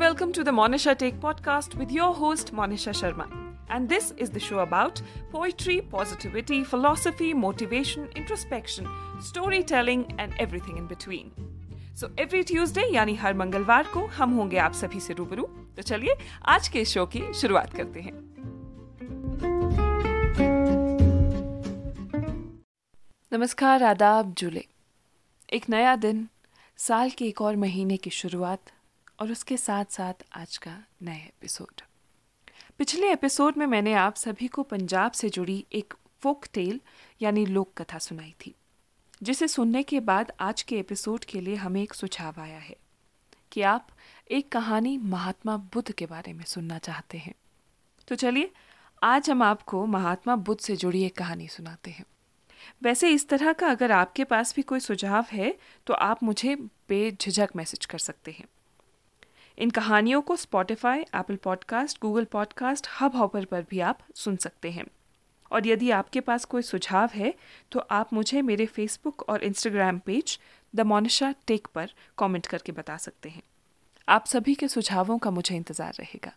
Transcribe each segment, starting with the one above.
welcome to the Monisha Take podcast with your host Monisha Sharma. And this is the show about poetry, positivity, philosophy, motivation, introspection, storytelling and everything in between. So every Tuesday यानी हर मंगलवार को हम होंगे आप सभी से रूबरू तो चलिए आज के शो की शुरुआत करते हैं नमस्कार आदाब जुले एक नया दिन साल के एक और महीने की शुरुआत और उसके साथ साथ आज का नया एपिसोड। पिछले एपिसोड में मैंने आप सभी को पंजाब से जुड़ी एक फोक टेल, यानी लोक कथा सुनाई थी, जिसे सुनने के बाद आज के एपिसोड के लिए हमें एक सुझाव आया है कि आप एक कहानी महात्मा बुद्ध के बारे में सुनना चाहते हैं। तो चलिए, आज हम आपको महात्मा बुद्ध से जुड़ी एक कहानी सुनाते हैं। वैसे इस तरह का अगर आपके पास भी कोई सुझाव है तो आप मुझे बेझिझक मैसेज कर सकते हैं। इन कहानियों को Spotify Apple podcast Google podcast Hubhopper पर भी आप सुन सकते हैं। और यदि आपके पास कोई सुझाव है तो आप मुझे मेरे फेसबुक और Instagram page the Monisha tech पर कमेंट करके बता सकते हैं। आप सभी के सुझावों का मुझे इंतज़ार रहेगा।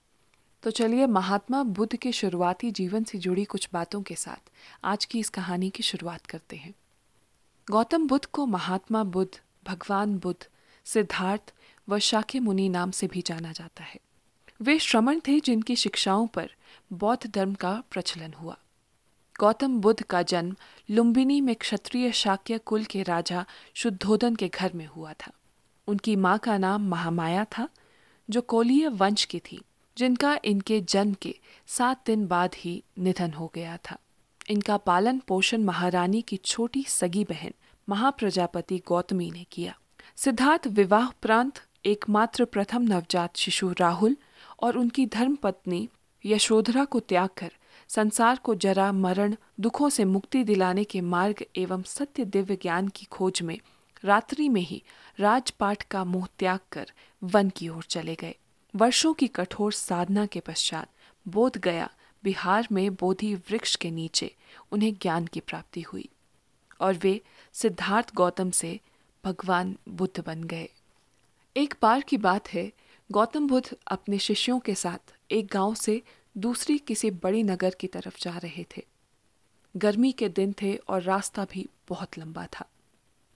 तो चलिए महात्मा बुद्ध के शुरुआती जीवन से जुड़ी कुछ बातों के साथ आज की इस कहानी की शुरुआत करते हैं। गौतम बुद्ध को महात्मा बुद्ध, भगवान बुद्ध, सिद्धार्थ व शाक्य मुनि नाम से भी जाना जाता है। वे श्रमण थे जिनकी शिक्षाओं पर बौद्ध धर्म का प्रचलन हुआ। गौतम बुद्ध का जन्म लुम्बिनी में क्षत्रिय शाक्य कुल के राजा शुद्धोदन के घर में हुआ था। उनकी माँ का नाम महामाया था, जो कोलीय वंश की थी, जिनका इनके जन्म के सात दिन बाद ही निधन हो गया था। इनका पालन पोषण महारानी की छोटी सगी बहन महाप्रजापति गौतमी ने किया। सिद्धार्थ विवाह प्रांत एकमात्र प्रथम नवजात शिशु राहुल और उनकी धर्मपत्नी यशोधरा को त्याग कर संसार को जरा मरण, दुखों से मुक्ति दिलाने के मार्ग एवं सत्य दिव्य ज्ञान की खोज में रात्रि में ही राजपाट का मुँह त्याग कर वन की ओर चले गए। वर्षों की कठोर साधना के पश्चात बोध गया। बिहार में बोधि वृक्ष के नीचे उन्हें ज्ञान की प्राप्ति हुई और वे सिद्धार्थ गौतम से भगवान बुद्ध बन गए। एक बार की बात है, गौतम बुद्ध अपने शिष्यों के साथ एक गाँव से दूसरी किसी बड़ी नगर की तरफ़ जा रहे थे। गर्मी के दिन थे और रास्ता भी बहुत लंबा था।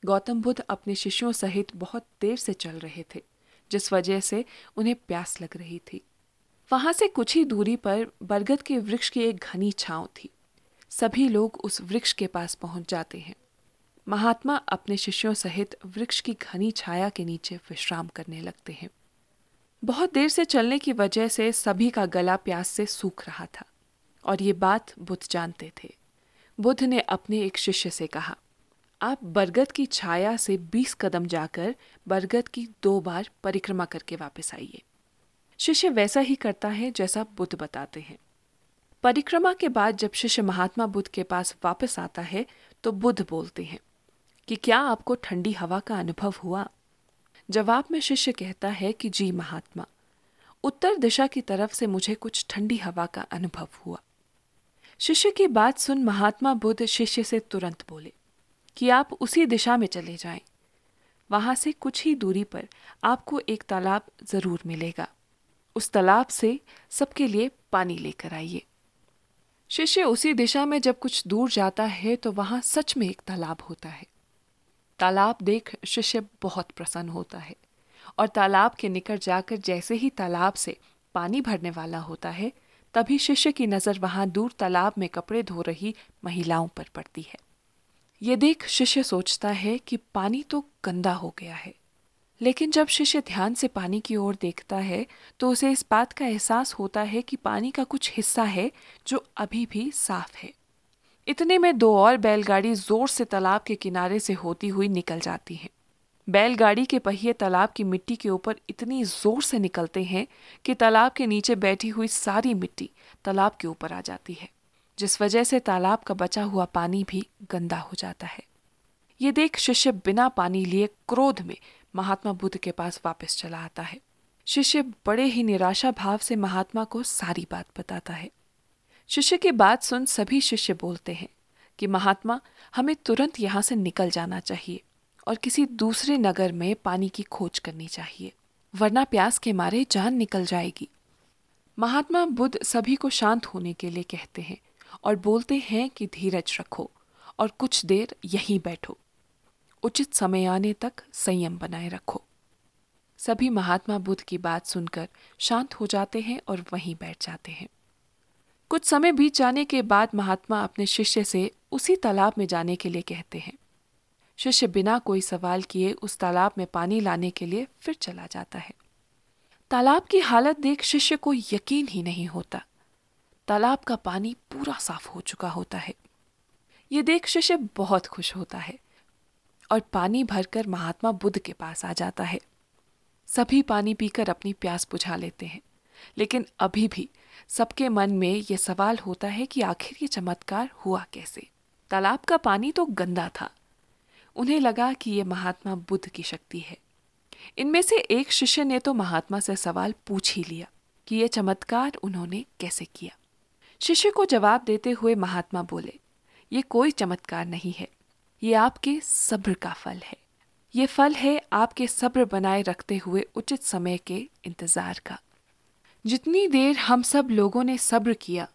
गौतम बुद्ध अपने शिष्यों सहित बहुत देर से चल रहे थे, जिस वजह से उन्हें प्यास लग रही थी। वहाँ से कुछ ही दूरी पर बरगद के वृक्ष की एक घनी छांव थी। सभी लोग उस वृक्ष के पास पहुँच जाते हैं। महात्मा अपने शिष्यों सहित वृक्ष की घनी छाया के नीचे विश्राम करने लगते हैं। बहुत देर से चलने की वजह से सभी का गला प्यास से सूख रहा था और ये बात बुद्ध जानते थे। बुद्ध ने अपने एक शिष्य से कहा, आप बरगद की छाया से बीस कदम जाकर बरगद की दो बार परिक्रमा करके वापस आइए। शिष्य वैसा ही करता है जैसा बुद्ध बताते हैं। परिक्रमा के बाद जब शिष्य महात्मा बुद्ध के पास वापस आता है तो बुद्ध बोलते हैं कि क्या आपको ठंडी हवा का अनुभव हुआ? जवाब में शिष्य कहता है कि जी, महात्मा, उत्तर दिशा की तरफ़ से मुझे कुछ ठंडी हवा का अनुभव हुआ। शिष्य की बात सुन महात्मा बुद्ध शिष्य से तुरंत बोले कि आप उसी दिशा में चले जाएँ। वहाँ से कुछ ही दूरी पर आपको एक तालाब ज़रूर मिलेगा। उस तालाब से सबके लिए पानी लेकर आइए। शिष्य उसी दिशा में जब कुछ दूर जाता है तो वहाँ सच में एक तालाब होता है। तालाब देख शिष्य बहुत प्रसन्न होता है और तालाब के निकट जाकर जैसे ही तालाब से पानी भरने वाला होता है, तभी शिष्य की नज़र वहाँ दूर तालाब में कपड़े धो रही महिलाओं पर पड़ती है। ये देख शिष्य सोचता है कि पानी तो गंदा हो गया है, लेकिन जब शिष्य ध्यान से पानी की ओर देखता है तो उसे इस बात का एहसास होता है कि पानी का कुछ हिस्सा है जो अभी भी साफ़ है। इतने में दो और बैलगाड़ी ज़ोर से तालाब के किनारे से होती हुई निकल जाती हैं। बैलगाड़ी के पहिए तालाब की मिट्टी के ऊपर इतनी ज़ोर से निकलते हैं कि तालाब के नीचे बैठी हुई सारी मिट्टी तालाब के ऊपर आ जाती है, जिस वजह से तालाब का बचा हुआ पानी भी गंदा हो जाता है। ये देख शिष्य बिना पानी लिए क्रोध में महात्मा बुद्ध के पास वापस चला आता है। शिष्य बड़े ही निराशा भाव से महात्मा को सारी बात बताता है। शिष्य की बात सुन सभी शिष्य बोलते हैं कि महात्मा, हमें तुरंत यहाँ से निकल जाना चाहिए और किसी दूसरे नगर में पानी की खोज करनी चाहिए, वरना प्यास के मारे जान निकल जाएगी। महात्मा बुद्ध सभी को शांत होने के लिए कहते हैं और बोलते हैं कि धीरज रखो और कुछ देर यहीं बैठो। उचित समय आने तक संयम बनाए रखो। सभी महात्मा बुद्ध की बात सुनकर शांत हो जाते हैं और वहीं बैठ जाते हैं। कुछ समय बीत जाने के बाद महात्मा अपने शिष्य से उसी तालाब में जाने के लिए कहते हैं। शिष्य बिना कोई सवाल किए उस तालाब में पानी लाने के लिए फिर चला जाता है। तालाब की हालत देख शिष्य को यकीन ही नहीं होता। तालाब का पानी पूरा साफ़ हो चुका होता है। ये देख शिष्य बहुत खुश होता है और पानी भरकर महात्मा बुद्ध के पास आ जाता है। सभी पानी पीकर अपनी प्यास बुझा लेते हैं, लेकिन अभी भी सबके मन में यह सवाल होता है कि आखिर ये चमत्कार हुआ कैसे? तालाब का पानी तो गंदा था। उन्हें लगा कि यह महात्मा बुद्ध की शक्ति है। इनमें से एक शिष्य ने तो महात्मा से सवाल पूछ ही लिया कि यह चमत्कार उन्होंने कैसे किया? शिष्य को जवाब देते हुए महात्मा बोले, ये कोई चमत्कार नहीं है। ये आपके सब्र का फल है। ये फल है आपके सब्र बनाए रखते हुए उचित समय के इंतज़ार का। जितनी देर हम सब लोगों ने सब्र किया,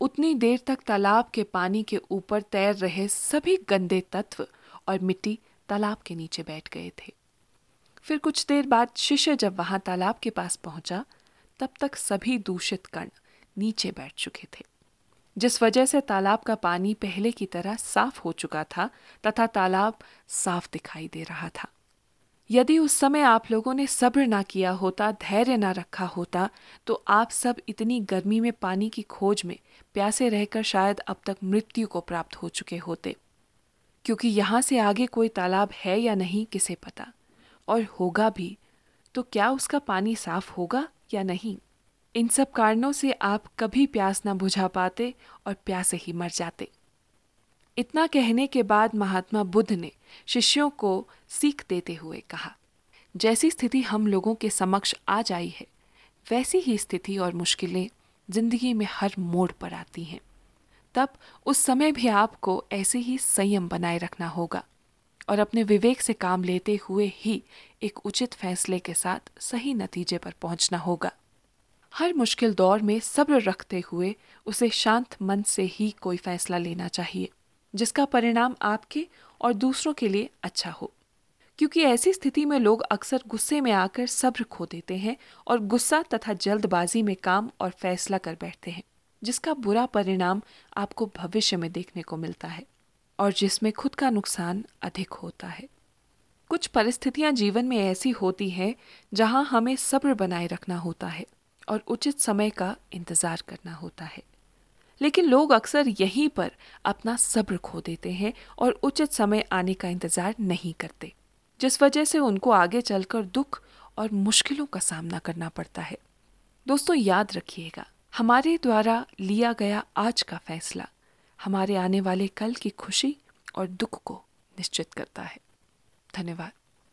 उतनी देर तक तालाब के पानी के ऊपर तैर रहे सभी गंदे तत्व और मिट्टी तालाब के नीचे बैठ गए थे। फिर कुछ देर बाद शिष्य जब वहाँ तालाब के पास पहुँचा, तब तक सभी दूषित कण नीचे बैठ चुके थे। जिस वजह से तालाब का पानी पहले की तरह साफ़ हो चुका था, तथा तालाब साफ़ दिखाई दे रहा था। यदि उस समय आप लोगों ने सब्र ना किया होता, धैर्य ना रखा होता तो आप सब इतनी गर्मी में पानी की खोज में प्यासे रहकर शायद अब तक मृत्यु को प्राप्त हो चुके होते। क्योंकि यहाँ से आगे कोई तालाब है या नहीं, किसे पता? और होगा भी तो क्या उसका पानी साफ़ होगा या नहीं? इन सब कारणों से आप कभी प्यास ना बुझा पाते और प्यासे ही मर जाते। इतना कहने के बाद महात्मा बुद्ध ने शिष्यों को सीख देते हुए कहा, जैसी स्थिति हम लोगों के समक्ष आ जाई है, वैसी ही स्थिति और मुश्किलें ज़िंदगी में हर मोड़ पर आती हैं। तब उस समय भी आपको ऐसे ही संयम बनाए रखना होगा और अपने विवेक से काम लेते हुए ही एक उचित फैसले के साथ सही नतीजे पर पहुँचना होगा। हर मुश्किल दौर में सब्र रखते हुए उसे शांत मन से ही कोई फैसला लेना चाहिए। जिसका परिणाम आपके और दूसरों के लिए अच्छा हो। क्योंकि ऐसी स्थिति में लोग अक्सर गुस्से में आकर सब्र खो देते हैं और गुस्सा तथा जल्दबाजी में काम और फैसला कर बैठते हैं, जिसका बुरा परिणाम आपको भविष्य में देखने को मिलता है और जिसमें खुद का नुकसान अधिक होता है। कुछ परिस्थितियाँ जीवन में ऐसी होती हैं जहाँ हमें सब्र बनाए रखना होता है और उचित समय का इंतज़ार करना होता है। लेकिन लोग अक्सर यहीं पर अपना सब्र खो देते हैं और उचित समय आने का इंतज़ार नहीं करते, जिस वजह से उनको आगे चलकर दुख और मुश्किलों का सामना करना पड़ता है। दोस्तों, याद रखिएगा, हमारे द्वारा लिया गया आज का फैसला हमारे आने वाले कल की खुशी और दुख को निश्चित करता है। धन्यवाद।